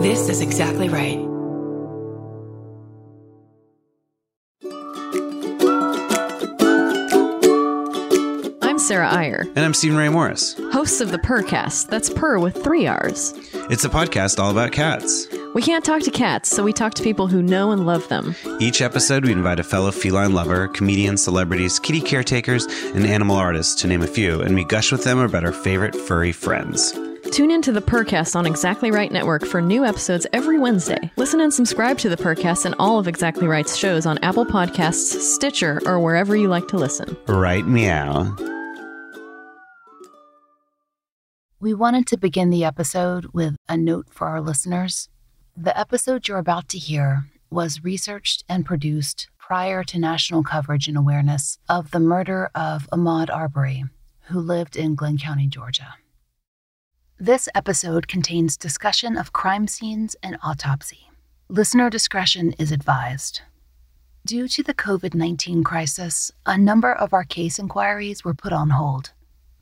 This is exactly right. I'm Sarah Iyer, And I'm Stephen Ray Morris. hosts of the Purrcast. That's Purr with three R's. It's a podcast all about cats. We can't talk to cats, so we talk to people who know and love them. Each episode, we invite a fellow feline lover, comedians, celebrities, kitty caretakers, and animal artists, to name a few, and we gush with them about our favorite furry friends. Tune in to the Purrcast on Exactly Right Network for new episodes every Wednesday. Listen and subscribe to the Purrcast and all of Exactly Right's shows on Apple Podcasts, Stitcher, or wherever you like to listen. Right meow. We wanted to begin the episode with a note for our listeners. The episode you're about to hear was researched and produced prior to national coverage and awareness of the murder of Ahmaud Arbery, who lived in Glynn County, Georgia. This episode contains discussion of crime scenes and autopsy. Listener discretion is advised. Due to the COVID 19 crisis, a number of our case inquiries were put on hold.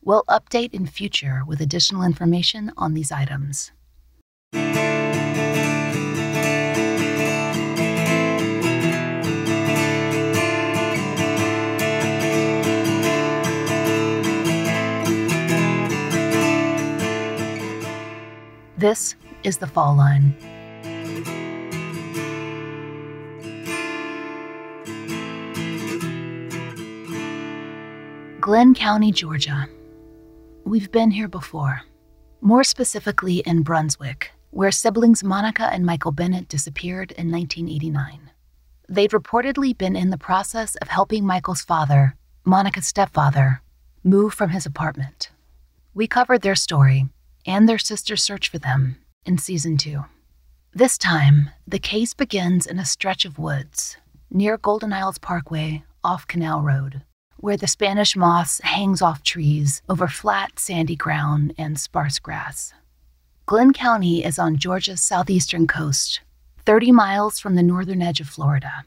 We'll update in future with additional information on these items. This is the fall line. Glynn County, Georgia. We've been here before. More specifically in Brunswick, where siblings Monica and Michael Bennett disappeared in 1989. They'd reportedly been in the process of helping Michael's father, Monica's stepfather, move from his apartment. We covered their story and their sister search for them in season two. This time, the case begins in a stretch of woods near Golden Isles Parkway off Canal Road, where the Spanish moss hangs off trees over flat, sandy ground and sparse grass. Glynn County is on Georgia's southeastern coast, 30 miles from the northern edge of Florida.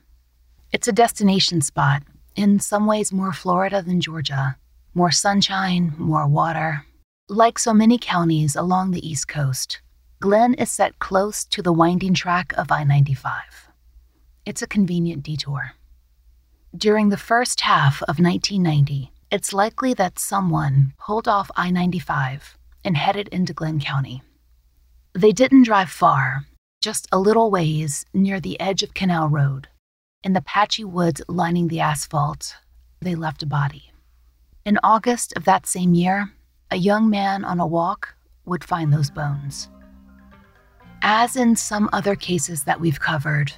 It's a destination spot, in some ways more Florida than Georgia. More sunshine, more water. Like so many counties along the East Coast, Glynn is set close to the winding track of I 95. It's a convenient detour. During the first half of 1990, it's likely that someone pulled off I 95 and headed into Glynn County. They didn't drive far, just a little ways near the edge of Canal Road. In the patchy woods lining the asphalt, they left a body. In August of that same year, a young man on a walk would find those bones. As in some other cases that we've covered,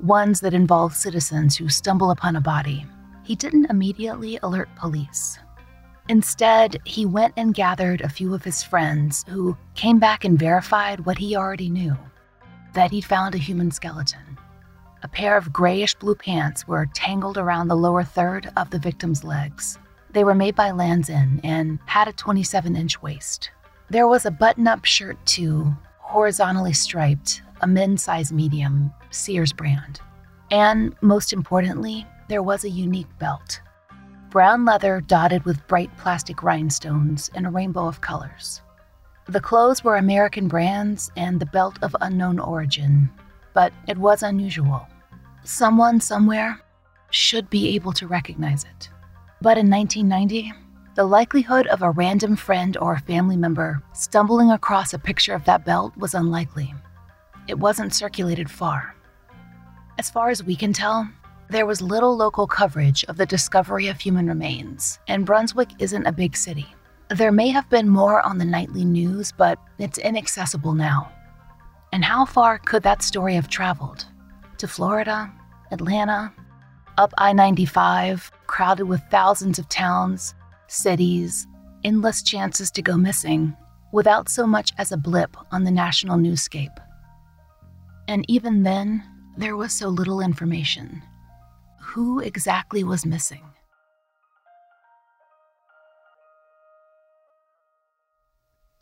ones that involve citizens who stumble upon a body, he didn't immediately alert police. Instead, he went and gathered a few of his friends who came back and verified what he already knew that he'd found a human skeleton. A pair of grayish blue pants were tangled around the lower third of the victim's legs. They were made by Lands End and had a 27 inch waist. There was a button up shirt, too, horizontally striped, a men's size medium, Sears brand. And most importantly, there was a unique belt. Brown leather dotted with bright plastic rhinestones in a rainbow of colors. The clothes were American brands and the belt of unknown origin, but it was unusual. Someone somewhere should be able to recognize it. But in 1990, the likelihood of a random friend or family member stumbling across a picture of that belt was unlikely. It wasn't circulated far. As far as we can tell, there was little local coverage of the discovery of human remains, and Brunswick isn't a big city. There may have been more on the nightly news, but it's inaccessible now. And how far could that story have traveled? To Florida? Atlanta? Up I 95, crowded with thousands of towns, cities, endless chances to go missing, without so much as a blip on the national newscape. And even then, there was so little information. Who exactly was missing?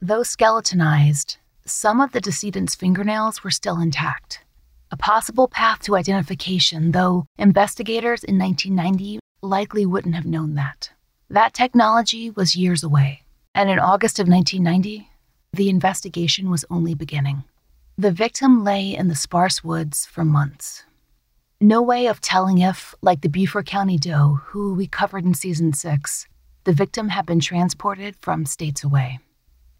Though skeletonized, some of the decedent's fingernails were still intact. A possible path to identification, though investigators in 1990 likely wouldn't have known that. That technology was years away, and in August of 1990, the investigation was only beginning. The victim lay in the sparse woods for months. No way of telling if, like the Beaufort County doe, who we covered in season six, the victim had been transported from states away.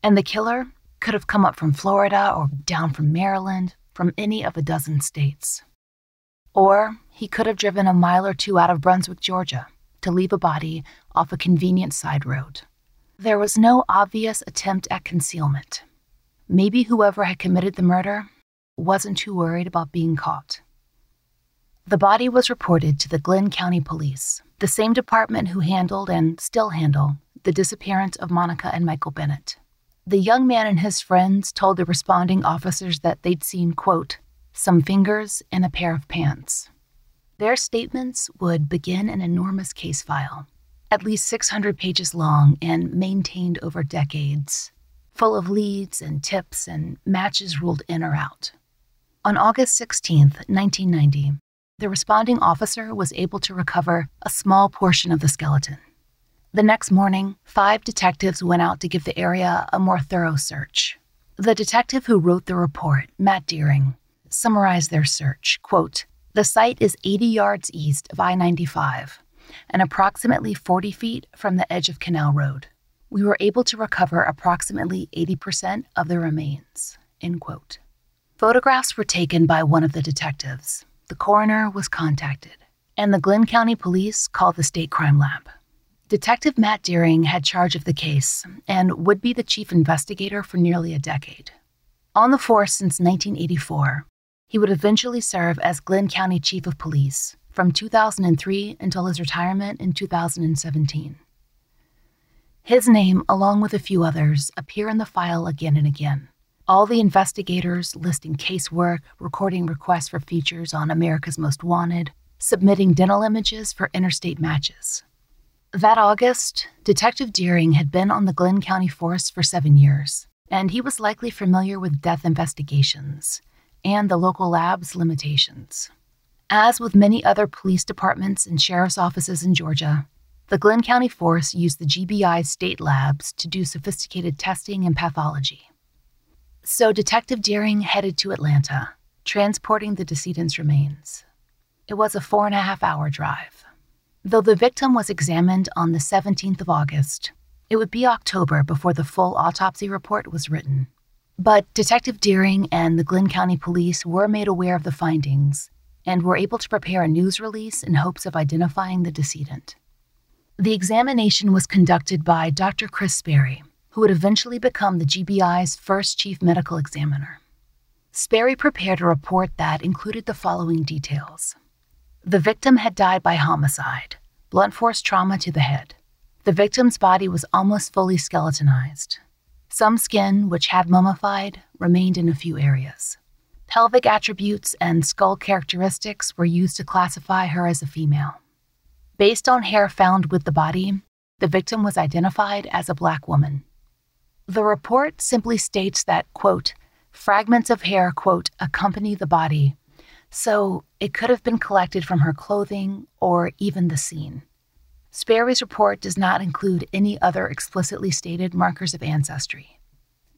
And the killer could have come up from Florida or down from Maryland, from any of a dozen states. Or he could have driven a mile or two out of Brunswick, Georgia, to leave a body off a convenient side road. There was no obvious attempt at concealment. Maybe whoever had committed the murder wasn't too worried about being caught. The body was reported to the Glynn County Police, the same department who handled and still handle the disappearance of Monica and Michael Bennett. The young man and his friends told the responding officers that they'd seen, quote, some fingers and a pair of pants. Their statements would begin an enormous case file, at least 600 pages long and maintained over decades, full of leads and tips and matches ruled in or out. On August 16, 1990, the responding officer was able to recover a small portion of the skeleton. The next morning, five detectives went out to give the area a more thorough search. The detective who wrote the report, Matt Deering, summarized their search. Quote, the site is 80 yards east of I 95 and approximately 40 feet from the edge of Canal Road. We were able to recover approximately 80% of the remains. End quote. Photographs were taken by one of the detectives. The coroner was contacted, and the Glynn County Police called the State Crime Lab. Detective Matt Deering had charge of the case and would be the chief investigator for nearly a decade. On the force since 1984, he would eventually serve as Glynn County Chief of Police from 2003 until his retirement in 2017. His name, along with a few others, appear in the file again and again. All the investigators listing casework, recording requests for features on America's Most Wanted, submitting dental images for interstate matches. That August, Detective Deering had been on the Glynn County Force for seven years, and he was likely familiar with death investigations and the local lab's limitations. As with many other police departments and sheriff's offices in Georgia, the Glynn County Force used the GBI state labs to do sophisticated testing and pathology. So Detective Deering headed to Atlanta, transporting the decedent's remains. It was a four and a half hour drive. Though the victim was examined on the 17th of August, it would be October before the full autopsy report was written. But Detective Deering and the Glynn County Police were made aware of the findings and were able to prepare a news release in hopes of identifying the decedent. The examination was conducted by Dr. Kris Sperry, who would eventually become the GBI's first chief medical examiner. Sperry prepared a report that included the following details the victim had died by homicide, blunt force trauma to the head. The victim's body was almost fully skeletonized. Some skin, which had mummified, remained in a few areas. Pelvic attributes and skull characteristics were used to classify her as a female. Based on hair found with the body, the victim was identified as a black woman. The report simply states that, quote, fragments of hair, quote, accompany the body so it could have been collected from her clothing or even the scene. Sperry's report does not include any other explicitly stated markers of ancestry.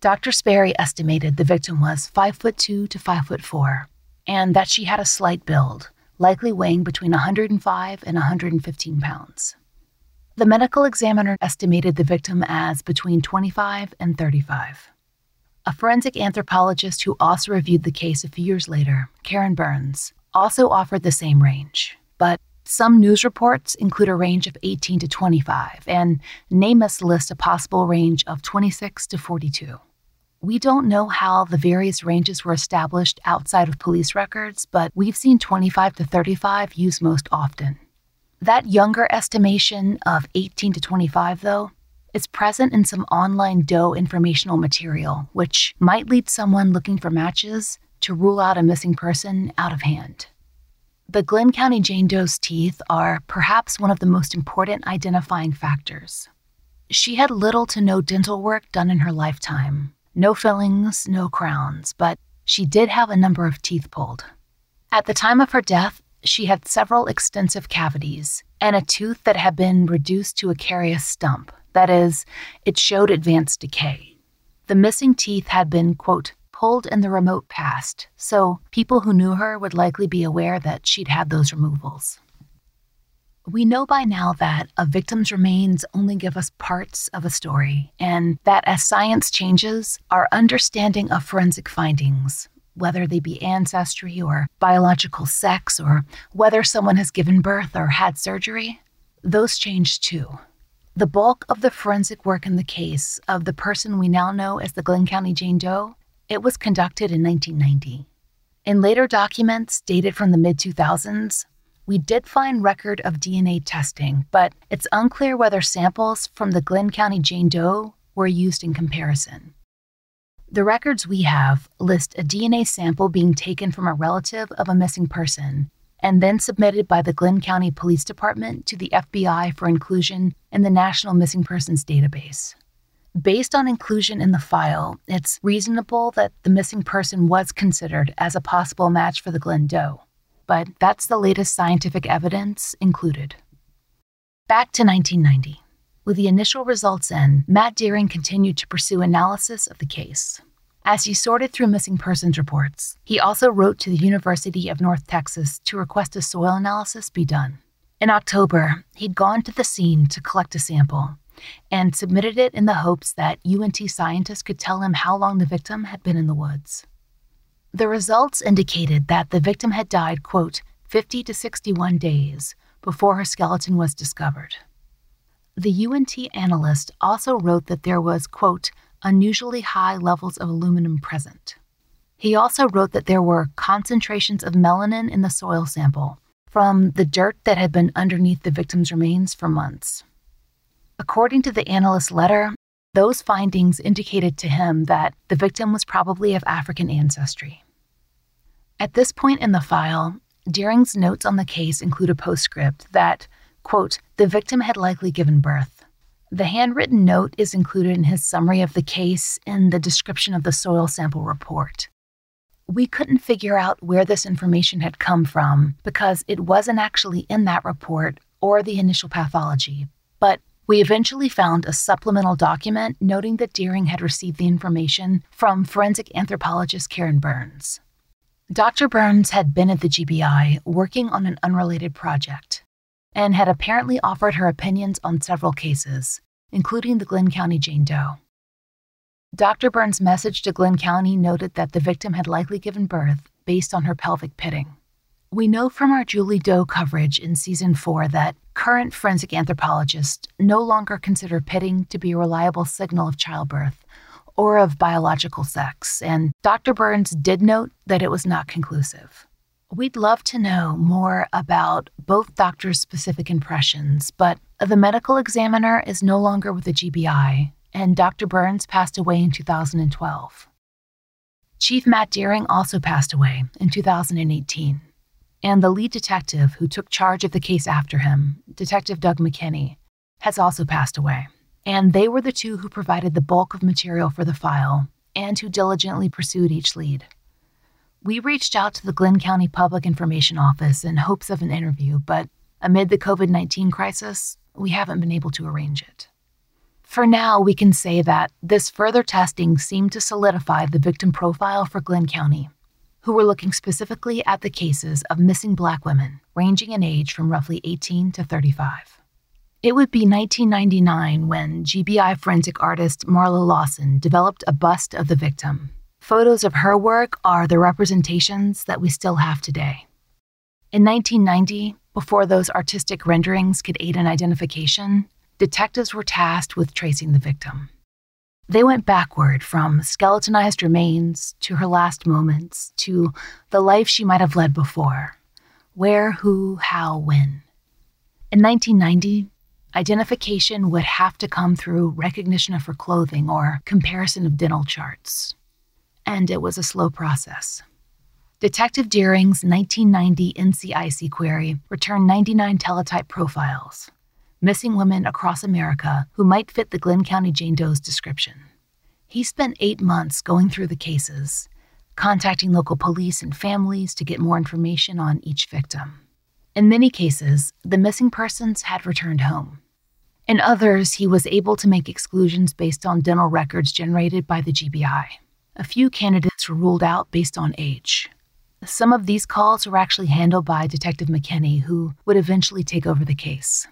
Dr. Sperry estimated the victim was 5 foot 2 to 5 foot 4 and that she had a slight build, likely weighing between 105 and 115 pounds. The medical examiner estimated the victim as between 25 and 35. A forensic anthropologist who also reviewed the case a few years later, Karen Burns, also offered the same range. But some news reports include a range of 18 to 25, and NamUs lists a possible range of 26 to 42. We don't know how the various ranges were established outside of police records, but we've seen 25 to 35 used most often. That younger estimation of 18 to 25, though, is present in some online doe informational material, which might lead someone looking for matches to rule out a missing person out of hand. The Glynn County Jane Doe's teeth are perhaps one of the most important identifying factors. She had little to no dental work done in her lifetime, no fillings, no crowns, but she did have a number of teeth pulled. At the time of her death, she had several extensive cavities and a tooth that had been reduced to a carious stump, that is, it showed advanced decay. The missing teeth had been, quote, pulled in the remote past, so people who knew her would likely be aware that she'd had those removals. We know by now that a victim's remains only give us parts of a story, and that as science changes, our understanding of forensic findings, whether they be ancestry or biological sex or whether someone has given birth or had surgery, those change too. The bulk of the forensic work in the case of the person we now know as the Glynn County Jane Doe, it was conducted in 1990. In later documents dated from the mid 2000s, we did find record of DNA testing, but it's unclear whether samples from the Glynn County Jane Doe were used in comparison. The records we have list a DNA sample being taken from a relative of a missing person and then submitted by the Glynn County Police Department to the FBI for inclusion in the National Missing Persons Database. Based on inclusion in the file, it's reasonable that the missing person was considered as a possible match for the Glynn Doe, but that's the latest scientific evidence included. Back to 1990. With the initial results in, Matt Deering continued to pursue analysis of the case. As he sorted through missing persons reports, he also wrote to the University of North Texas to request a soil analysis be done. In October, he'd gone to the scene to collect a sample and submitted it in the hopes that UNT scientists could tell him how long the victim had been in the woods. The results indicated that the victim had died, quote, 50 to 61 days before her skeleton was discovered. The UNT analyst also wrote that there was, quote, unusually high levels of aluminum present. He also wrote that there were concentrations of melanin in the soil sample from the dirt that had been underneath the victim's remains for months. According to the analyst's letter, those findings indicated to him that the victim was probably of African ancestry. At this point in the file, Deering's notes on the case include a postscript that Quote, the victim had likely given birth. The handwritten note is included in his summary of the case in the description of the soil sample report. We couldn't figure out where this information had come from because it wasn't actually in that report or the initial pathology, but we eventually found a supplemental document noting that Deering had received the information from forensic anthropologist Karen Burns. Dr. Burns had been at the GBI working on an unrelated project and had apparently offered her opinions on several cases, including the Glynn County Jane Doe. Dr. Burns' message to Glynn County noted that the victim had likely given birth based on her pelvic pitting. We know from our Julie Doe coverage in season four that current forensic anthropologists no longer consider pitting to be a reliable signal of childbirth or of biological sex, and Dr. Burns did note that it was not conclusive. We'd love to know more about both doctors' specific impressions, but the medical examiner is no longer with the GBI, and Dr. Burns passed away in 2012. Chief Matt Deering also passed away in 2018, and the lead detective who took charge of the case after him, Detective Doug McKinney, has also passed away. And they were the two who provided the bulk of material for the file and who diligently pursued each lead. We reached out to the Glynn County Public Information Office in hopes of an interview, but amid the COVID 19 crisis, we haven't been able to arrange it. For now, we can say that this further testing seemed to solidify the victim profile for Glynn County, who were looking specifically at the cases of missing black women, ranging in age from roughly 18 to 35. It would be 1999 when GBI forensic artist Marla Lawson developed a bust of the victim Photos of her work are the representations that we still have today. In 1990, before those artistic renderings could aid in identification, detectives were tasked with tracing the victim. They went backward from skeletonized remains to her last moments to the life she might have led before where, who, how, when. In 1990, identification would have to come through recognition of her clothing or comparison of dental charts and it was a slow process. Detective Deering's 1990 NCIC query returned 99 teletype profiles, missing women across America who might fit the Glynn County Jane Doe's description. He spent eight months going through the cases, contacting local police and families to get more information on each victim. In many cases, the missing persons had returned home. In others, he was able to make exclusions based on dental records generated by the GBI. A few candidates were ruled out based on age. Some of these calls were actually handled by Detective McKinney, who would eventually take over the case.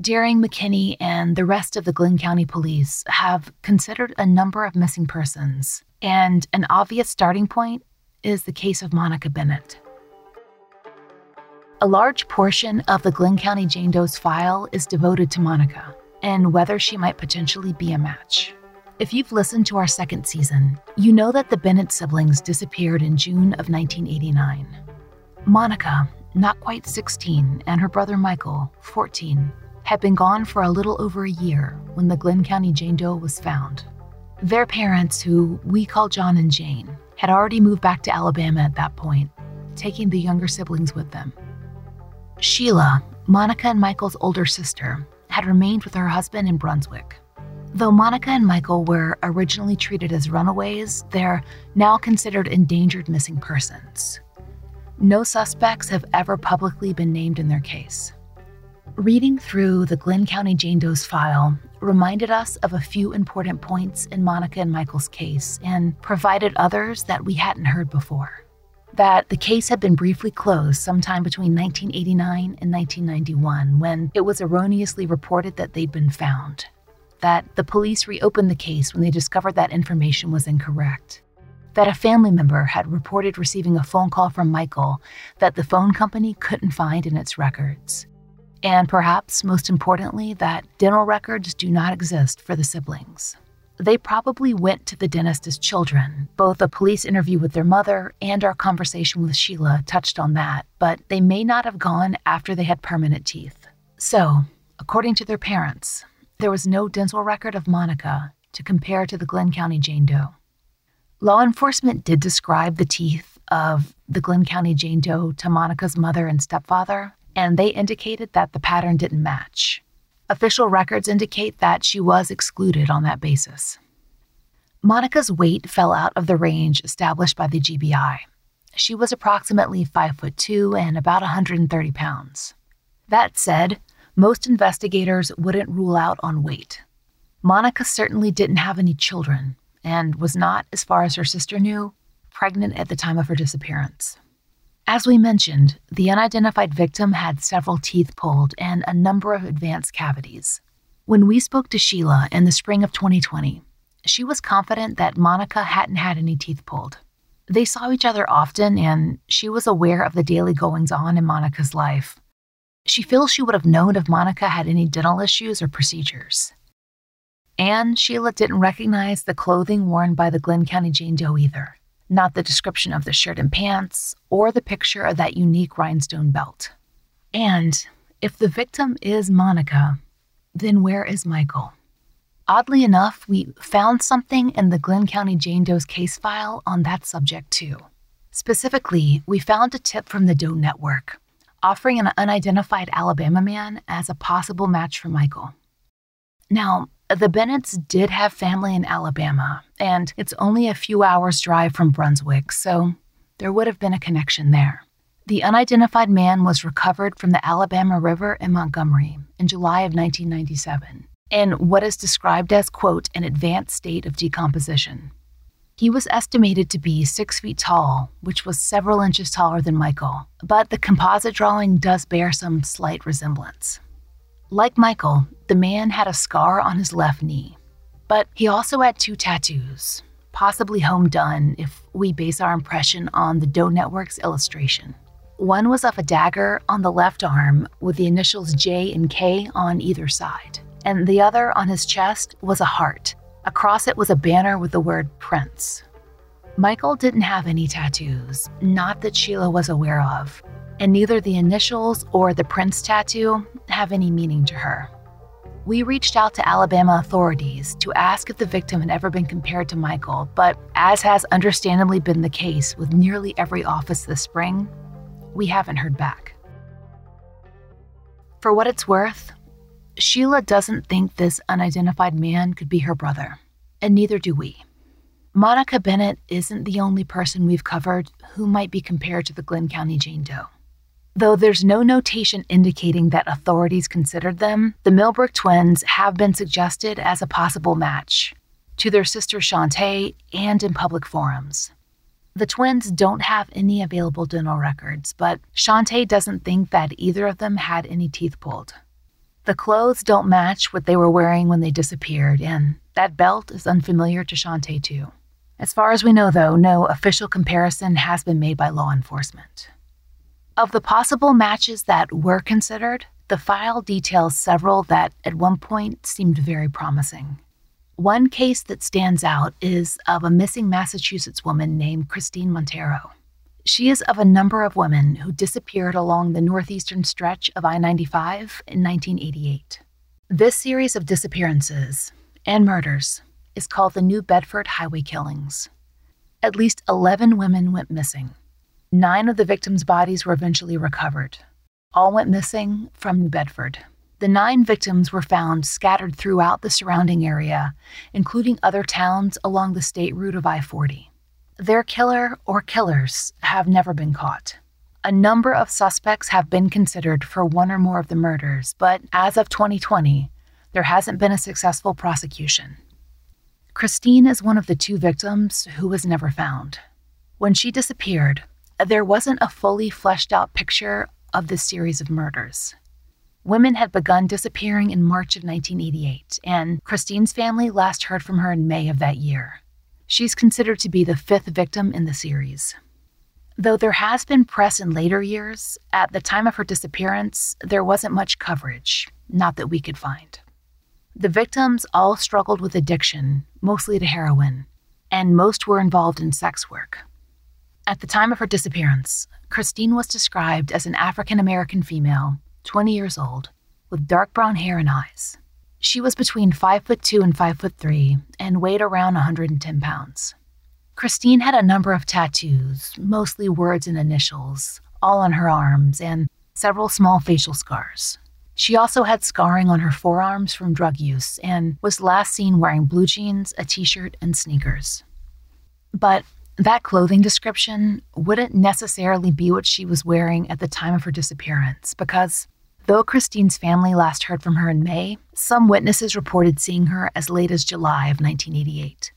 Deering, McKinney, and the rest of the Glynn County Police have considered a number of missing persons, and an obvious starting point is the case of Monica Bennett. A large portion of the Glynn County Jane Doe's file is devoted to Monica and whether she might potentially be a match. If you've listened to our second season, you know that the Bennett siblings disappeared in June of 1989. Monica, not quite 16, and her brother Michael, 14, had been gone for a little over a year when the Glynn County Jane Doe was found. Their parents, who we call John and Jane, had already moved back to Alabama at that point, taking the younger siblings with them. Sheila, Monica and Michael's older sister, had remained with her husband in Brunswick. Though Monica and Michael were originally treated as runaways, they're now considered endangered missing persons. No suspects have ever publicly been named in their case. Reading through the Glynn County Jane Doe's file reminded us of a few important points in Monica and Michael's case and provided others that we hadn't heard before. That the case had been briefly closed sometime between 1989 and 1991 when it was erroneously reported that they'd been found that the police reopened the case when they discovered that information was incorrect. That a family member had reported receiving a phone call from Michael that the phone company couldn't find in its records. And perhaps most importantly, that dental records do not exist for the siblings. They probably went to the dentist as children. Both a police interview with their mother and our conversation with Sheila touched on that, but they may not have gone after they had permanent teeth. So, according to their parents, there was no dental record of Monica to compare to the Glynn County Jane Doe. Law enforcement did describe the teeth of the Glynn County Jane Doe to Monica's mother and stepfather, and they indicated that the pattern didn't match. Official records indicate that she was excluded on that basis. Monica's weight fell out of the range established by the GBI. She was approximately 5 foot 2 and about 130 pounds. That said, most investigators wouldn't rule out on weight. Monica certainly didn't have any children and was not, as far as her sister knew, pregnant at the time of her disappearance. As we mentioned, the unidentified victim had several teeth pulled and a number of advanced cavities. When we spoke to Sheila in the spring of 2020, she was confident that Monica hadn't had any teeth pulled. They saw each other often, and she was aware of the daily goings on in Monica's life. She feels she would have known if Monica had any dental issues or procedures. And Sheila didn't recognize the clothing worn by the Glynn County Jane Doe either, not the description of the shirt and pants, or the picture of that unique rhinestone belt. And if the victim is Monica, then where is Michael? Oddly enough, we found something in the Glynn County Jane Doe's case file on that subject too. Specifically, we found a tip from the Doe Network offering an unidentified Alabama man as a possible match for Michael. Now, the Bennetts did have family in Alabama, and it's only a few hours' drive from Brunswick, so there would have been a connection there. The unidentified man was recovered from the Alabama River in Montgomery in July of 1997 in what is described as, quote, an advanced state of decomposition. He was estimated to be six feet tall, which was several inches taller than Michael, but the composite drawing does bear some slight resemblance. Like Michael, the man had a scar on his left knee, but he also had two tattoos, possibly home done if we base our impression on the Doe Network's illustration. One was of a dagger on the left arm with the initials J and K on either side, and the other on his chest was a heart Across it was a banner with the word Prince. Michael didn't have any tattoos, not that Sheila was aware of, and neither the initials or the Prince tattoo have any meaning to her. We reached out to Alabama authorities to ask if the victim had ever been compared to Michael, but as has understandably been the case with nearly every office this spring, we haven't heard back. For what it's worth, Sheila doesn't think this unidentified man could be her brother, and neither do we. Monica Bennett isn't the only person we've covered who might be compared to the Glynn County Jane Doe. Though there's no notation indicating that authorities considered them, the Millbrook twins have been suggested as a possible match to their sister Shantae and in public forums. The twins don't have any available dental records, but Shantae doesn't think that either of them had any teeth pulled. The clothes don't match what they were wearing when they disappeared, and that belt is unfamiliar to Shantae, too. As far as we know, though, no official comparison has been made by law enforcement. Of the possible matches that were considered, the file details several that at one point seemed very promising. One case that stands out is of a missing Massachusetts woman named Christine Monteiro. She is of a number of women who disappeared along the northeastern stretch of I 95 in 1988. This series of disappearances and murders is called the New Bedford Highway Killings. At least 11 women went missing. Nine of the victims' bodies were eventually recovered. All went missing from New Bedford. The nine victims were found scattered throughout the surrounding area, including other towns along the state route of I 40. Their killer or killers have never been caught. A number of suspects have been considered for one or more of the murders, but as of 2020, there hasn't been a successful prosecution. Christine is one of the two victims who was never found. When she disappeared, there wasn't a fully fleshed out picture of this series of murders. Women had begun disappearing in March of 1988, and Christine's family last heard from her in May of that year. She's considered to be the fifth victim in the series. Though there has been press in later years, at the time of her disappearance, there wasn't much coverage, not that we could find. The victims all struggled with addiction, mostly to heroin, and most were involved in sex work. At the time of her disappearance, Christine was described as an African American female, 20 years old, with dark brown hair and eyes. She was between 5 foot 2 and 5 foot 3 and weighed around 110 pounds. Christine had a number of tattoos, mostly words and initials, all on her arms and several small facial scars. She also had scarring on her forearms from drug use and was last seen wearing blue jeans, a t shirt, and sneakers. But that clothing description wouldn't necessarily be what she was wearing at the time of her disappearance because though Christine's family last heard from her in May, some witnesses reported seeing her as late as July of 1988.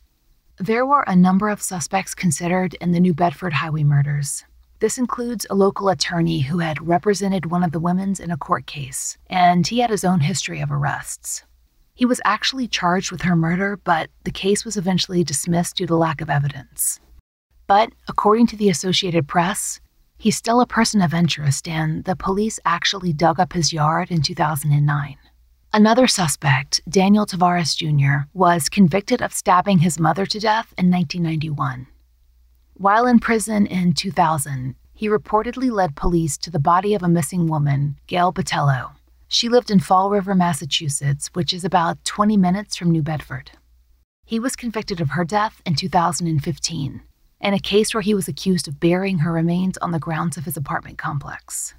There were a number of suspects considered in the New Bedford highway murders. This includes a local attorney who had represented one of the women's in a court case, and he had his own history of arrests. He was actually charged with her murder, but the case was eventually dismissed due to lack of evidence. But according to the Associated Press, he's still a person of interest, and the police actually dug up his yard in 2009. Another suspect, Daniel Tavares Jr., was convicted of stabbing his mother to death in 1991. While in prison in 2000, he reportedly led police to the body of a missing woman, Gail Botello. She lived in Fall River, Massachusetts, which is about 20 minutes from New Bedford. He was convicted of her death in 2015 in a case where he was accused of burying her remains on the grounds of his apartment complex.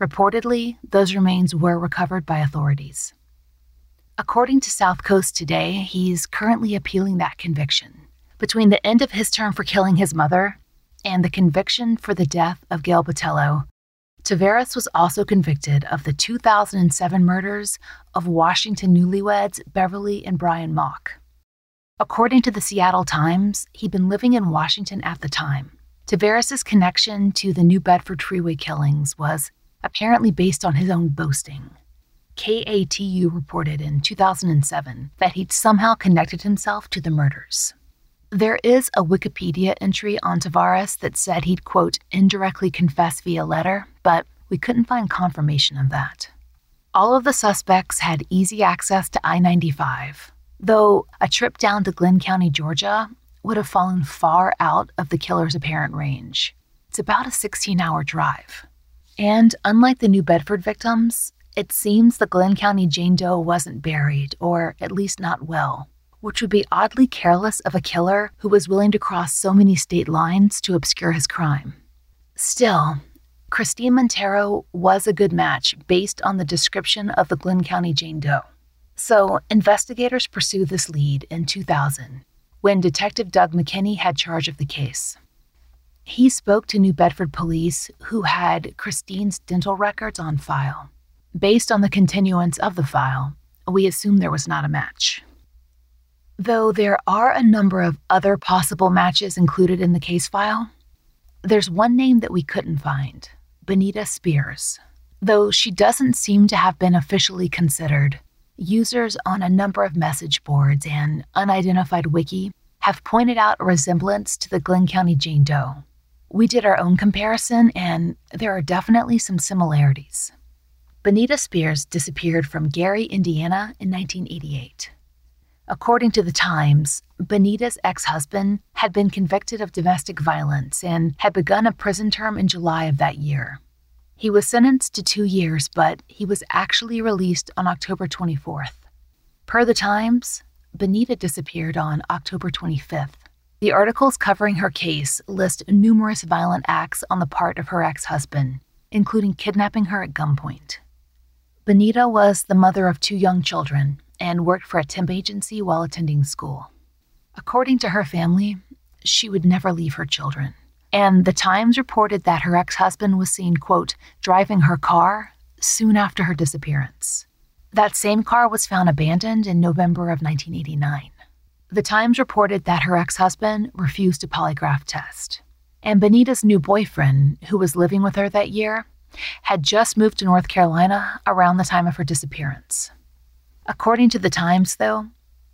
Reportedly, those remains were recovered by authorities. According to South Coast Today, he's currently appealing that conviction. Between the end of his term for killing his mother and the conviction for the death of Gail Botello, Tavares was also convicted of the 2007 murders of Washington newlyweds Beverly and Brian Mock. According to the Seattle Times, he'd been living in Washington at the time. Tavares' connection to the New Bedford freeway killings was apparently based on his own boasting. KATU reported in 2007 that he'd somehow connected himself to the murders. There is a Wikipedia entry on Tavares that said he'd, quote, indirectly confess via letter, but we couldn't find confirmation of that. All of the suspects had easy access to I 95, though a trip down to Glynn County, Georgia, would have fallen far out of the killer's apparent range. It's about a 16 hour drive. And unlike the New Bedford victims, it seems the Glynn County Jane Doe wasn't buried, or at least not well, which would be oddly careless of a killer who was willing to cross so many state lines to obscure his crime. Still, Christine Monteiro was a good match based on the description of the Glynn County Jane Doe. So, investigators pursued this lead in 2000 when Detective Doug McKinney had charge of the case. He spoke to New Bedford police who had Christine's dental records on file. Based on the continuance of the file, we assume there was not a match. Though there are a number of other possible matches included in the case file, there's one name that we couldn't find Benita Spears. Though she doesn't seem to have been officially considered, users on a number of message boards and unidentified wiki have pointed out a resemblance to the Glynn County Jane Doe. We did our own comparison, and there are definitely some similarities. Benita Spears disappeared from Gary, Indiana in 1988. According to the Times, Benita's ex husband had been convicted of domestic violence and had begun a prison term in July of that year. He was sentenced to two years, but he was actually released on October 24th. Per the Times, Benita disappeared on October 25th. The articles covering her case list numerous violent acts on the part of her ex husband, including kidnapping her at gunpoint. Benita was the mother of two young children and worked for a temp agency while attending school. According to her family, she would never leave her children. And the Times reported that her ex husband was seen, quote, driving her car soon after her disappearance. That same car was found abandoned in November of 1989. The Times reported that her ex husband refused a polygraph test. And Benita's new boyfriend, who was living with her that year, had just moved to North Carolina around the time of her disappearance. According to the Times, though,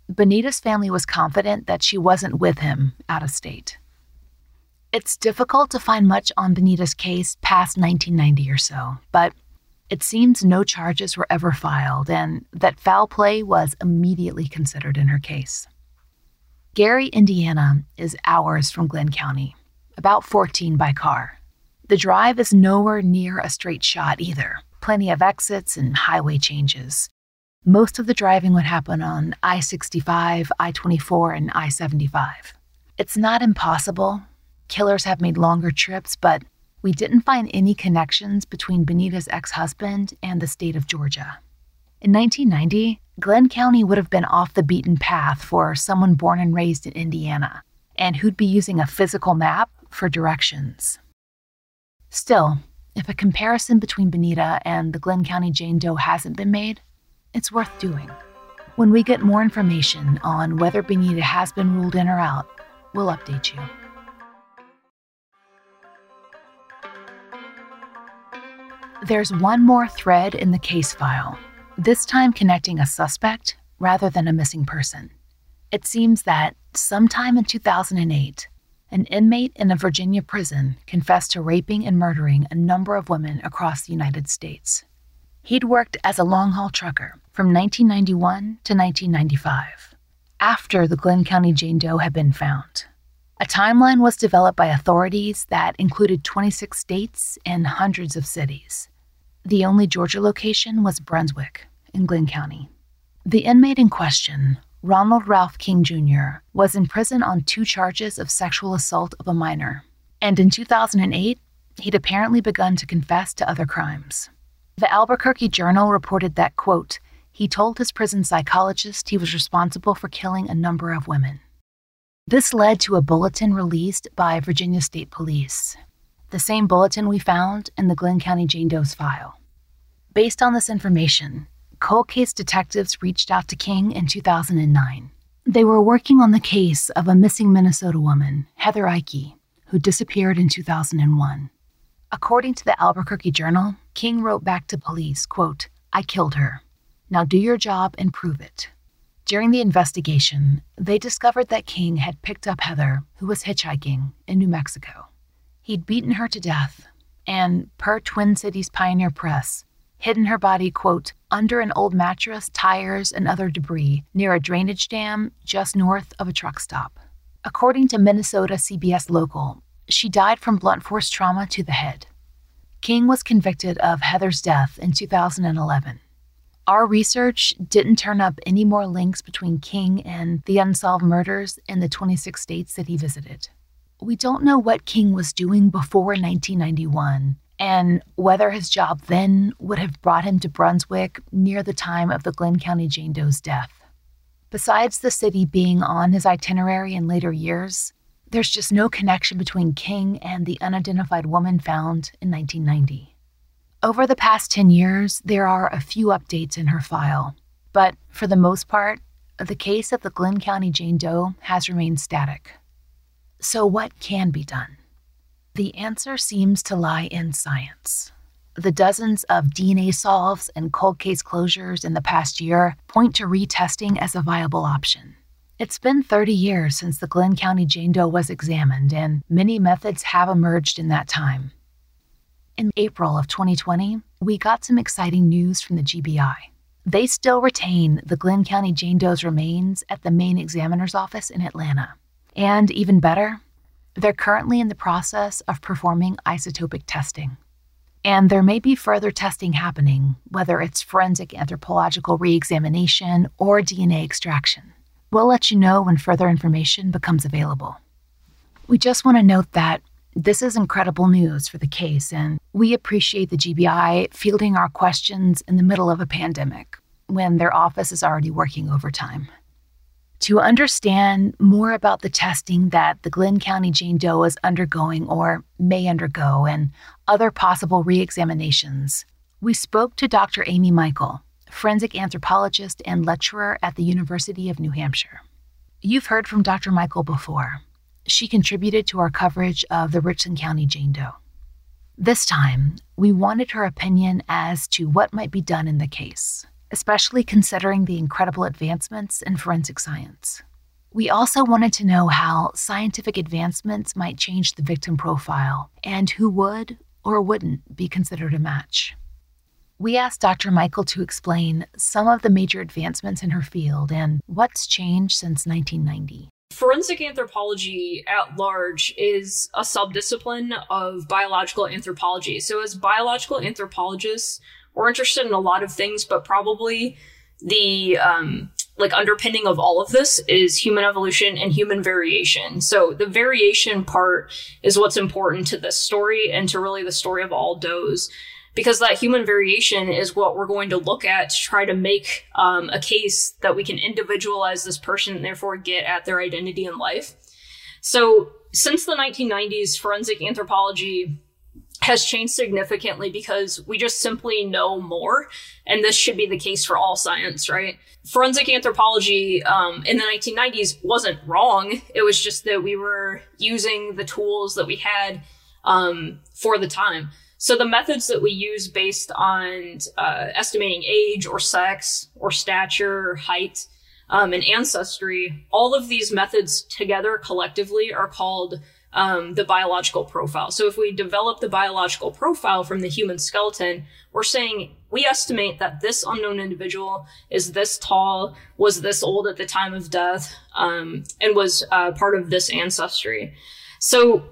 Benita's family was confident that she wasn't with him out of state. It's difficult to find much on Benita's case past 1990 or so, but it seems no charges were ever filed and that foul play was immediately considered in her case. Gary, Indiana is hours from Glynn County, about 14 by car. The drive is nowhere near a straight shot either, plenty of exits and highway changes. Most of the driving would happen on I 65, I 24, and I 75. It's not impossible, Killers have made longer trips, but we didn't find any connections between Benita's ex husband and the state of Georgia. In 1990, Glynn County would have been off the beaten path for someone born and raised in Indiana, and who'd be using a physical map for directions. Still, if a comparison between Benita and the Glynn County Jane Doe hasn't been made, it's worth doing. When we get more information on whether Benita has been ruled in or out, we'll update you. There's one more thread in the case file, this time connecting a suspect rather than a missing person. It seems that sometime in 2008, an inmate in a Virginia prison confessed to raping and murdering a number of women across the United States. He'd worked as a long haul trucker from 1991 to 1995, after the Glynn County Jane Doe had been found. A timeline was developed by authorities that included 26 states and hundreds of cities. The only Georgia location was Brunswick in Glynn County. The inmate in question, Ronald Ralph King Jr., was in prison on two charges of sexual assault of a minor. And in 2008, he'd apparently begun to confess to other crimes. The Albuquerque Journal reported that, quote, he told his prison psychologist he was responsible for killing a number of women. This led to a bulletin released by Virginia State Police, the same bulletin we found in the Glynn County Jane Doe's file. Based on this information, cold case detectives reached out to King in 2009. They were working on the case of a missing Minnesota woman, Heather Eike, who disappeared in 2001. According to the Albuquerque Journal, King wrote back to police, quote, I killed her. Now do your job and prove it. During the investigation, they discovered that King had picked up Heather, who was hitchhiking in New Mexico. He'd beaten her to death, and, per Twin Cities Pioneer Press, hidden her body, quote, under an old mattress, tires, and other debris near a drainage dam just north of a truck stop. According to Minnesota CBS Local, she died from blunt force trauma to the head. King was convicted of Heather's death in 2011. Our research didn't turn up any more links between King and the unsolved murders in the 26 states that he visited. We don't know what King was doing before 1991 and whether his job then would have brought him to Brunswick near the time of the Glynn County Jane Doe's death. Besides the city being on his itinerary in later years, there's just no connection between King and the unidentified woman found in 1990. Over the past 10 years, there are a few updates in her file, but for the most part, the case of the Glynn County Jane Doe has remained static. So, what can be done? The answer seems to lie in science. The dozens of DNA solves and cold case closures in the past year point to retesting as a viable option. It's been 30 years since the Glynn County Jane Doe was examined, and many methods have emerged in that time. In April of 2020, we got some exciting news from the GBI. They still retain the Glynn County Jane Doe's remains at the main Examiner's Office in Atlanta. And even better, they're currently in the process of performing isotopic testing. And there may be further testing happening, whether it's forensic anthropological re examination or DNA extraction. We'll let you know when further information becomes available. We just want to note that this is incredible news for the case, and we appreciate the GBI fielding our questions in the middle of a pandemic when their office is already working overtime. To understand more about the testing that the Glynn County Jane Doe is undergoing or may undergo and other possible re examinations, we spoke to Dr. Amy Michael, forensic anthropologist and lecturer at the University of New Hampshire. You've heard from Dr. Michael before. She contributed to our coverage of the Richland County Jane Doe. This time, we wanted her opinion as to what might be done in the case, especially considering the incredible advancements in forensic science. We also wanted to know how scientific advancements might change the victim profile and who would or wouldn't be considered a match. We asked Dr. Michael to explain some of the major advancements in her field and what's changed since 1990. Forensic anthropology at large is a subdiscipline of biological anthropology. So, as biological anthropologists, we're interested in a lot of things, but probably the um, like underpinning of all of this is human evolution and human variation. So the variation part is what's important to this story and to really the story of all does because that human variation is what we're going to look at to try to make um, a case that we can individualize this person and therefore get at their identity in life. So, since the 1990s, forensic anthropology has changed significantly because we just simply know more. And this should be the case for all science, right? Forensic anthropology um, in the 1990s wasn't wrong. It was just that we were using the tools that we had um, for the time. So the methods that we use based on uh, estimating age or sex or stature, or height, um, and ancestry, all of these methods together collectively are called um, the biological profile. So if we develop the biological profile from the human skeleton, we're saying we estimate that this unknown individual is this tall, was this old at the time of death, um, and was uh, part of this ancestry. So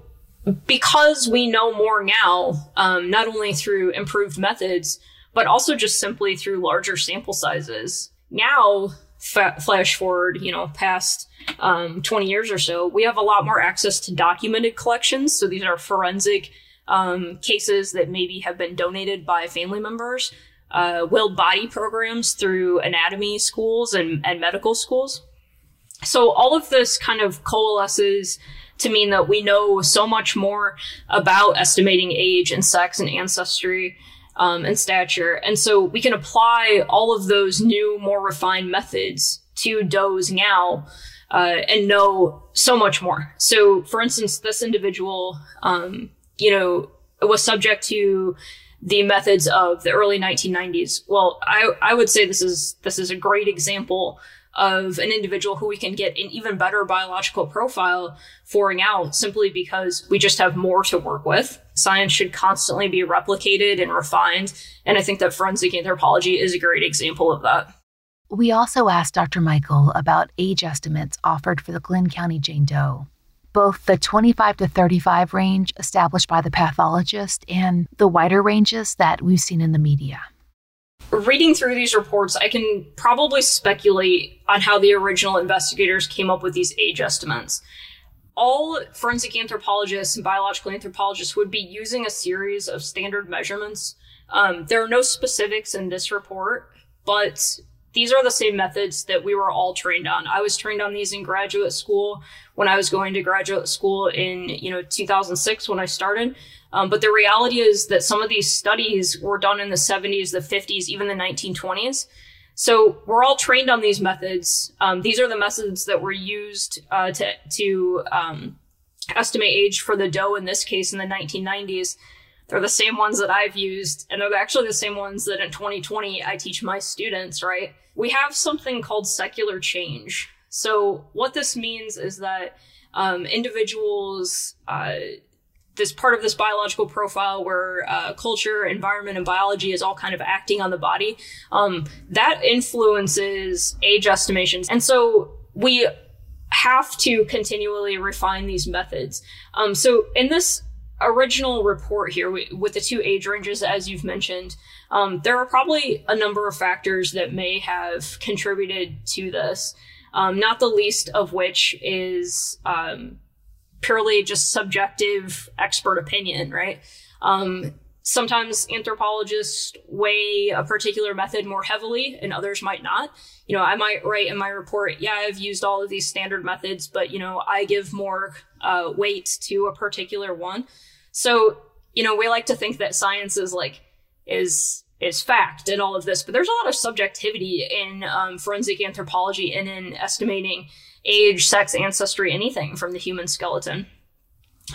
because we know more now, um, not only through improved methods, but also just simply through larger sample sizes. Now, fa- flash forward, you know, past um, 20 years or so, we have a lot more access to documented collections. So these are forensic um, cases that maybe have been donated by family members, uh, willed body programs through anatomy schools and, and medical schools. So all of this kind of coalesces to mean that we know so much more about estimating age and sex and ancestry um, and stature. And so we can apply all of those new, more refined methods to does now uh, and know so much more. So, for instance, this individual, um, you know, was subject to the methods of the early 1990s. Well, I, I would say this is this is a great example of an individual who we can get an even better biological profile foring out simply because we just have more to work with. Science should constantly be replicated and refined. And I think that forensic anthropology is a great example of that. We also asked Dr. Michael about age estimates offered for the Glynn County Jane Doe, both the 25 to 35 range established by the pathologist and the wider ranges that we've seen in the media reading through these reports, I can probably speculate on how the original investigators came up with these age estimates. All forensic anthropologists and biological anthropologists would be using a series of standard measurements. Um, there are no specifics in this report, but these are the same methods that we were all trained on. I was trained on these in graduate school when I was going to graduate school in, you know, 2006 when I started. Um, but the reality is that some of these studies were done in the 70s, the 50s, even the 1920s. So we're all trained on these methods. Um, these are the methods that were used uh, to to um, estimate age for the doe in this case in the 1990s. They're the same ones that I've used, and they're actually the same ones that in 2020 I teach my students. Right? We have something called secular change. So what this means is that um, individuals uh, this part of this biological profile where uh, culture, environment, and biology is all kind of acting on the body, um, that influences age estimations. And so we have to continually refine these methods. Um, so in this original report here we, with the two age ranges, as you've mentioned, um, there are probably a number of factors that may have contributed to this. Um, not the least of which is um, purely just subjective expert opinion, right? Um, sometimes anthropologists weigh a particular method more heavily and others might not. You know, I might write in my report, yeah, I've used all of these standard methods, but, you know, I give more uh, weight to a particular one. So, you know, we like to think that science is like, is is fact and all of this, but there's a lot of subjectivity in um, forensic anthropology and in estimating age, sex, ancestry, anything from the human skeleton.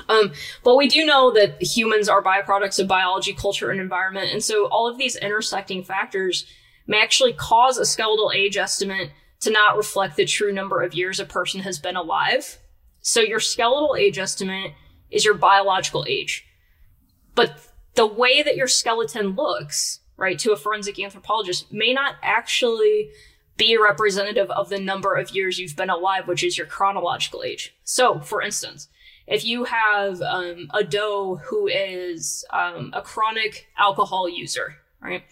Um, but we do know that humans are byproducts of biology, culture, and environment. And so all of these intersecting factors may actually cause a skeletal age estimate to not reflect the true number of years a person has been alive. So your skeletal age estimate is your biological age. But the way that your skeleton looks, right, to a forensic anthropologist may not actually be representative of the number of years you've been alive, which is your chronological age. So, for instance, if you have um, a doe who is um, a chronic alcohol user, right?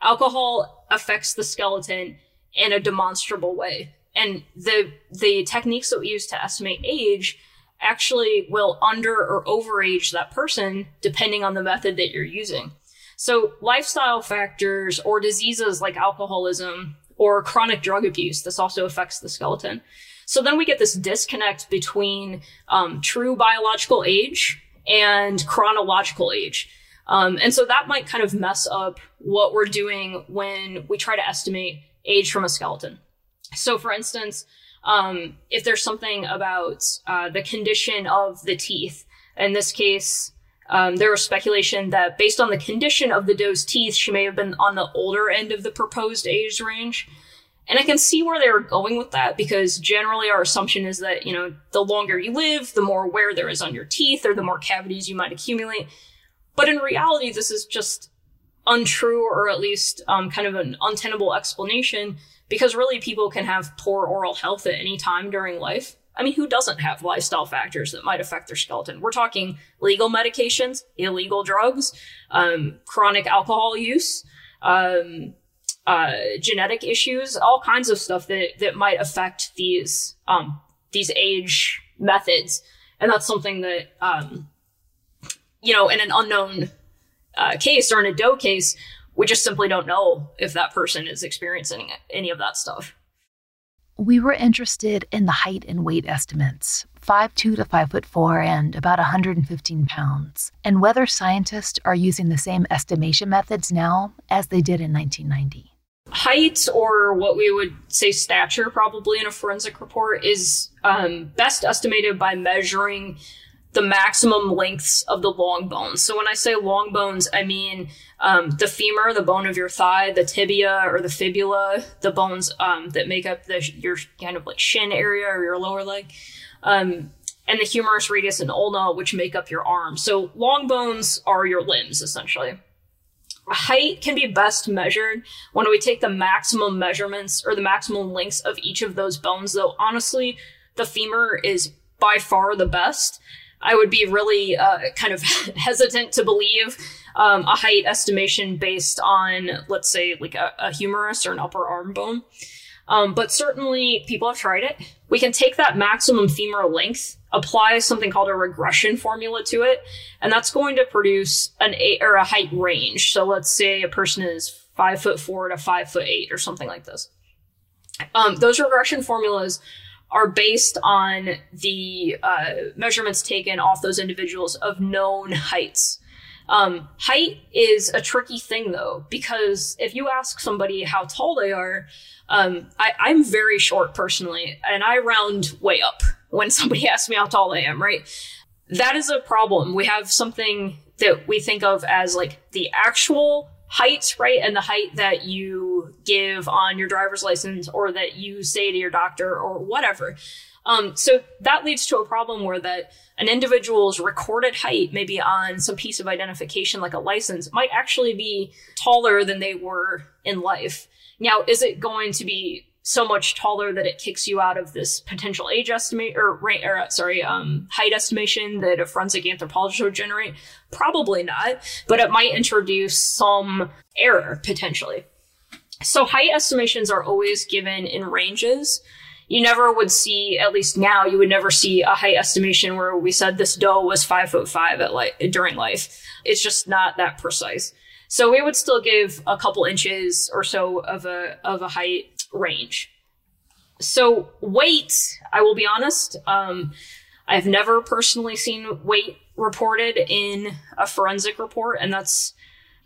Alcohol affects the skeleton in a demonstrable way. And the the techniques that we use to estimate age actually will under or overage that person depending on the method that you're using. So lifestyle factors or diseases like alcoholism or chronic drug abuse. This also affects the skeleton. So then we get this disconnect between um, true biological age and chronological age. Um, and so that might kind of mess up what we're doing when we try to estimate age from a skeleton. So, for instance, um, if there's something about uh, the condition of the teeth, in this case, um, there was speculation that based on the condition of the doe's teeth, she may have been on the older end of the proposed age range. And I can see where they were going with that because generally our assumption is that, you know, the longer you live, the more wear there is on your teeth or the more cavities you might accumulate. But in reality, this is just untrue or at least um, kind of an untenable explanation because really people can have poor oral health at any time during life. I mean, who doesn't have lifestyle factors that might affect their skeleton? We're talking legal medications, illegal drugs, um, chronic alcohol use, um, uh, genetic issues, all kinds of stuff that that might affect these um, these age methods, and that's something that um, you know, in an unknown uh, case or in a doe case, we just simply don't know if that person is experiencing any of that stuff. We were interested in the height and weight estimates, 5'2 to 5'4 and about 115 pounds, and whether scientists are using the same estimation methods now as they did in 1990. Height, or what we would say stature, probably in a forensic report, is um, best estimated by measuring the maximum lengths of the long bones. So when I say long bones, I mean um, the femur, the bone of your thigh, the tibia or the fibula, the bones um, that make up the, your kind of like shin area or your lower leg, um, and the humerus, radius, and ulna, which make up your arm. So long bones are your limbs, essentially. Height can be best measured when we take the maximum measurements or the maximum lengths of each of those bones, though honestly, the femur is by far the best. I would be really uh, kind of hesitant to believe um, a height estimation based on, let's say, like a, a humerus or an upper arm bone. Um, but certainly people have tried it. We can take that maximum femoral length, apply something called a regression formula to it, and that's going to produce an eight or a height range. So let's say a person is five foot four to five foot eight or something like this. Um, those regression formulas are based on the uh, measurements taken off those individuals of known heights. Um, height is a tricky thing though, because if you ask somebody how tall they are, um, I, I'm very short personally, and I round way up when somebody asks me how tall I am, right? That is a problem. We have something that we think of as like the actual height, right? And the height that you give on your driver's license or that you say to your doctor or whatever. Um, so that leads to a problem where that an individual's recorded height, maybe on some piece of identification like a license, might actually be taller than they were in life. Now, is it going to be so much taller that it kicks you out of this potential age estimate or, or uh, sorry, um, height estimation that a forensic anthropologist would generate? Probably not, but it might introduce some error potentially. So height estimations are always given in ranges you never would see, at least now, you would never see a height estimation where we said this doe was five foot five at like during life. It's just not that precise. So we would still give a couple inches or so of a of a height range. So weight, I will be honest, um, I've never personally seen weight reported in a forensic report, and that's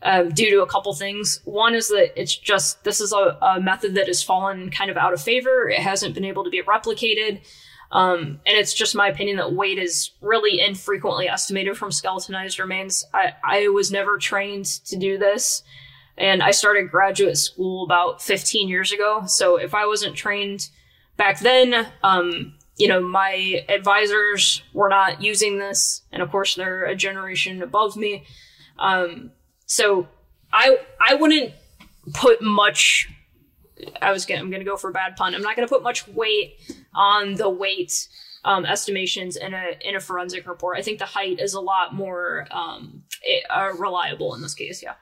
uh, due to a couple things. One is that it's just this is a, a, method that has fallen kind of out of favor. It hasn't been able to be replicated. Um, and it's just my opinion that weight is really infrequently estimated from skeletonized remains. I, I was never trained to do this. And I started graduate school about 15 years ago. So if I wasn't trained back then, um, you know, my advisors were not using this. And of course, they're a generation above me. Um, so I I wouldn't put much. I was gonna, I'm going to go for a bad pun. I'm not going to put much weight on the weight um, estimations in a in a forensic report. I think the height is a lot more um, it, uh, reliable in this case. Yeah.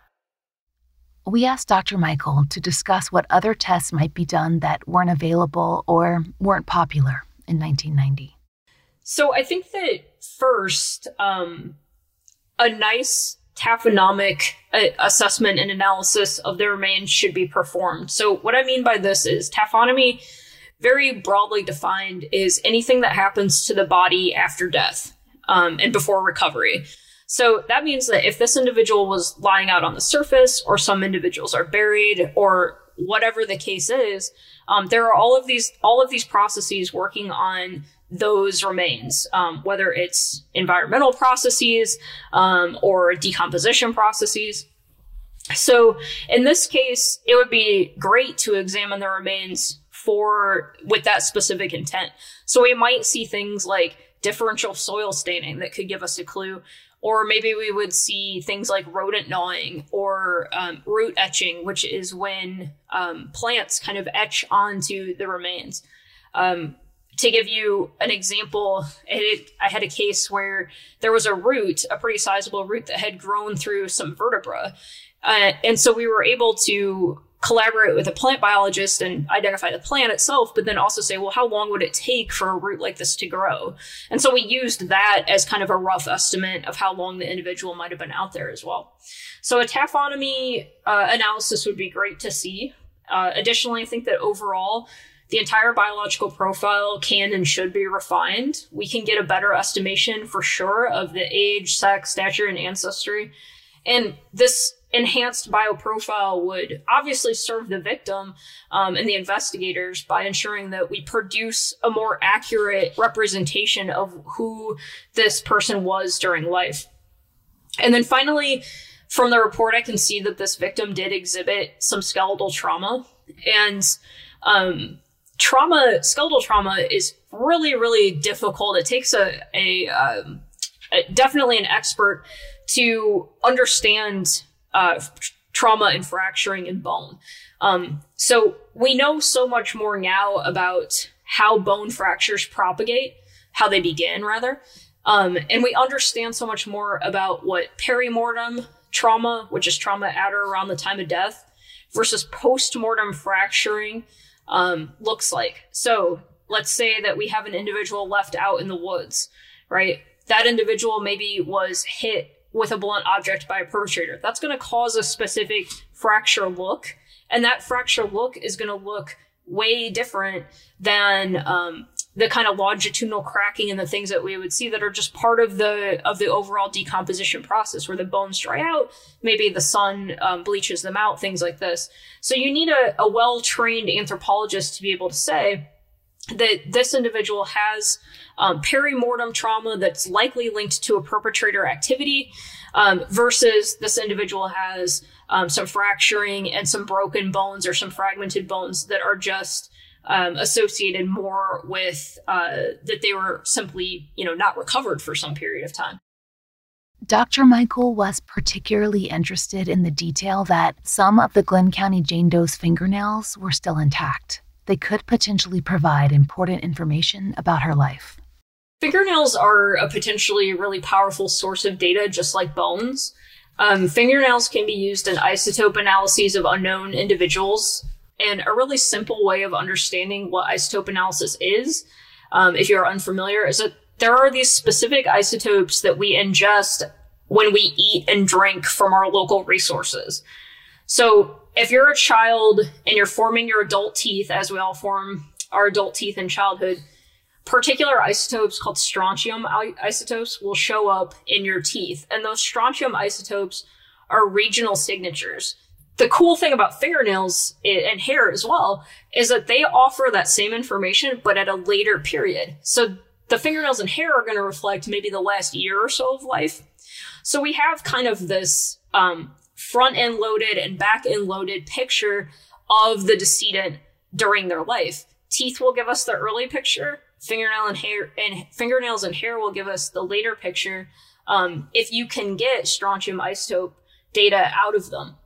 We asked Dr. Michael to discuss what other tests might be done that weren't available or weren't popular in 1990. So I think that first, um, a nice taphonomic uh, assessment and analysis of the remains should be performed. So what I mean by this is taphonomy, very broadly defined, is anything that happens to the body after death um, and before recovery. So that means that if this individual was lying out on the surface, or some individuals are buried, or whatever the case is, um, there are all of these all of these processes working on those remains, um, whether it's environmental processes um, or decomposition processes. So in this case, it would be great to examine the remains for with that specific intent. So we might see things like differential soil staining that could give us a clue. Or maybe we would see things like rodent gnawing or um, root etching, which is when um, plants kind of etch onto the remains. Um, to give you an example, it, I had a case where there was a root, a pretty sizable root that had grown through some vertebra. Uh, and so we were able to collaborate with a plant biologist and identify the plant itself, but then also say, well, how long would it take for a root like this to grow? And so we used that as kind of a rough estimate of how long the individual might have been out there as well. So a taphonomy uh, analysis would be great to see. Uh, additionally, I think that overall, the entire biological profile can and should be refined. We can get a better estimation for sure of the age, sex, stature, and ancestry. And this enhanced bioprofile would obviously serve the victim um, and the investigators by ensuring that we produce a more accurate representation of who this person was during life. And then finally, from the report, I can see that this victim did exhibit some skeletal trauma. And um, trauma, skeletal trauma is really, really difficult. It takes a, a, um, a definitely an expert to understand uh, trauma and fracturing in bone. Um, so we know so much more now about how bone fractures propagate, how they begin, rather. Um, and we understand so much more about what perimortem trauma, which is trauma at or around the time of death, versus postmortem fracturing, um, looks like. So let's say that we have an individual left out in the woods, right? That individual maybe was hit with a blunt object by a perpetrator. That's going to cause a specific fracture look. And that fracture look is going to look way different than um, the kind of longitudinal cracking and the things that we would see that are just part of the of the overall decomposition process where the bones dry out maybe the sun um, bleaches them out things like this so you need a, a well-trained anthropologist to be able to say that this individual has um, perimortem trauma that's likely linked to a perpetrator activity um, versus this individual has um, some fracturing and some broken bones or some fragmented bones that are just um, associated more with uh, that they were simply, you know, not recovered for some period of time. Dr. Michael was particularly interested in the detail that some of the Glynn County Jane Doe's fingernails were still intact. They could potentially provide important information about her life. Fingernails are a potentially really powerful source of data, just like bones. Um, fingernails can be used in isotope analyses of unknown individuals and a really simple way of understanding what isotope analysis is, um, if you're unfamiliar, is that there are these specific isotopes that we ingest when we eat and drink from our local resources. So if you're a child and you're forming your adult teeth, as we all form our adult teeth in childhood, particular isotopes called strontium isotopes will show up in your teeth. And those strontium isotopes are regional signatures the cool thing about fingernails and hair as well is that they offer that same information, but at a later period. So the fingernails and hair are going to reflect maybe the last year or so of life. So we have kind of this um, front end loaded and back end loaded picture of the decedent during their life. Teeth will give us the early picture. Fingernail and hair and fingernails and hair will give us the later picture. Um, if you can get strontium isotope data out of them.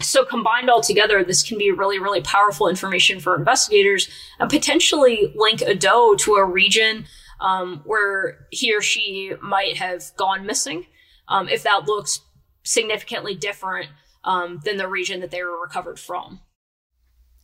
So combined all together, this can be really, really powerful information for investigators and potentially link a doe to a region um, where he or she might have gone missing um, if that looks significantly different um, than the region that they were recovered from.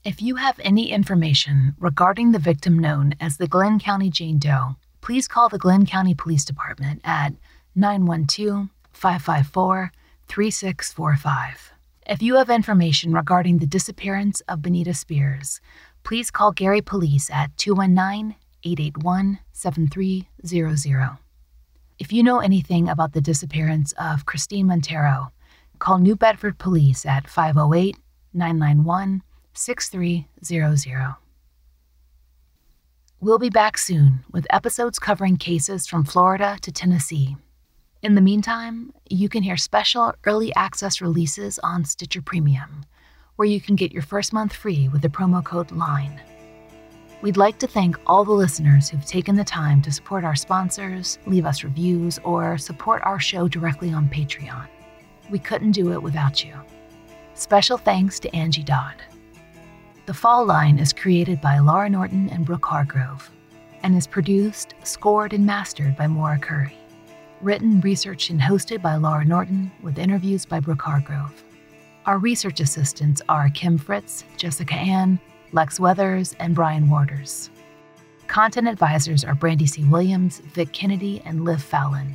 If you have any information regarding the victim known as the Glynn County Jane Doe, please call the Glynn County Police Department at 912 554 3645. If you have information regarding the disappearance of Benita Spears, please call Gary Police at 219 881 7300. If you know anything about the disappearance of Christine Monteiro, call New Bedford Police at 508 991 6300. We'll be back soon with episodes covering cases from Florida to Tennessee. In the meantime, you can hear special early access releases on Stitcher Premium, where you can get your first month free with the promo code LINE. We'd like to thank all the listeners who've taken the time to support our sponsors, leave us reviews, or support our show directly on Patreon. We couldn't do it without you. Special thanks to Angie Dodd. The Fall Line is created by Laurah Norton and Brooke Hargrove and is produced, scored, and mastered by Maura Currie. Written, researched, and hosted by Laurah Norton, with interviews by Brooke Hargrove. Our research assistants are Kim Fritz, Jessica Ann, Lex Weathers, and Bryan Worters. Content advisors are Brandy C. Williams, Vic Kennedy, and Liv Fallon.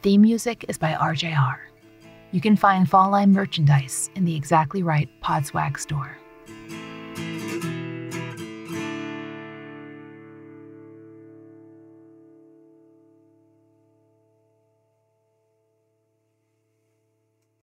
Theme music is by RJR. You can find Fall Line merchandise in the Exactly Right Podswag store.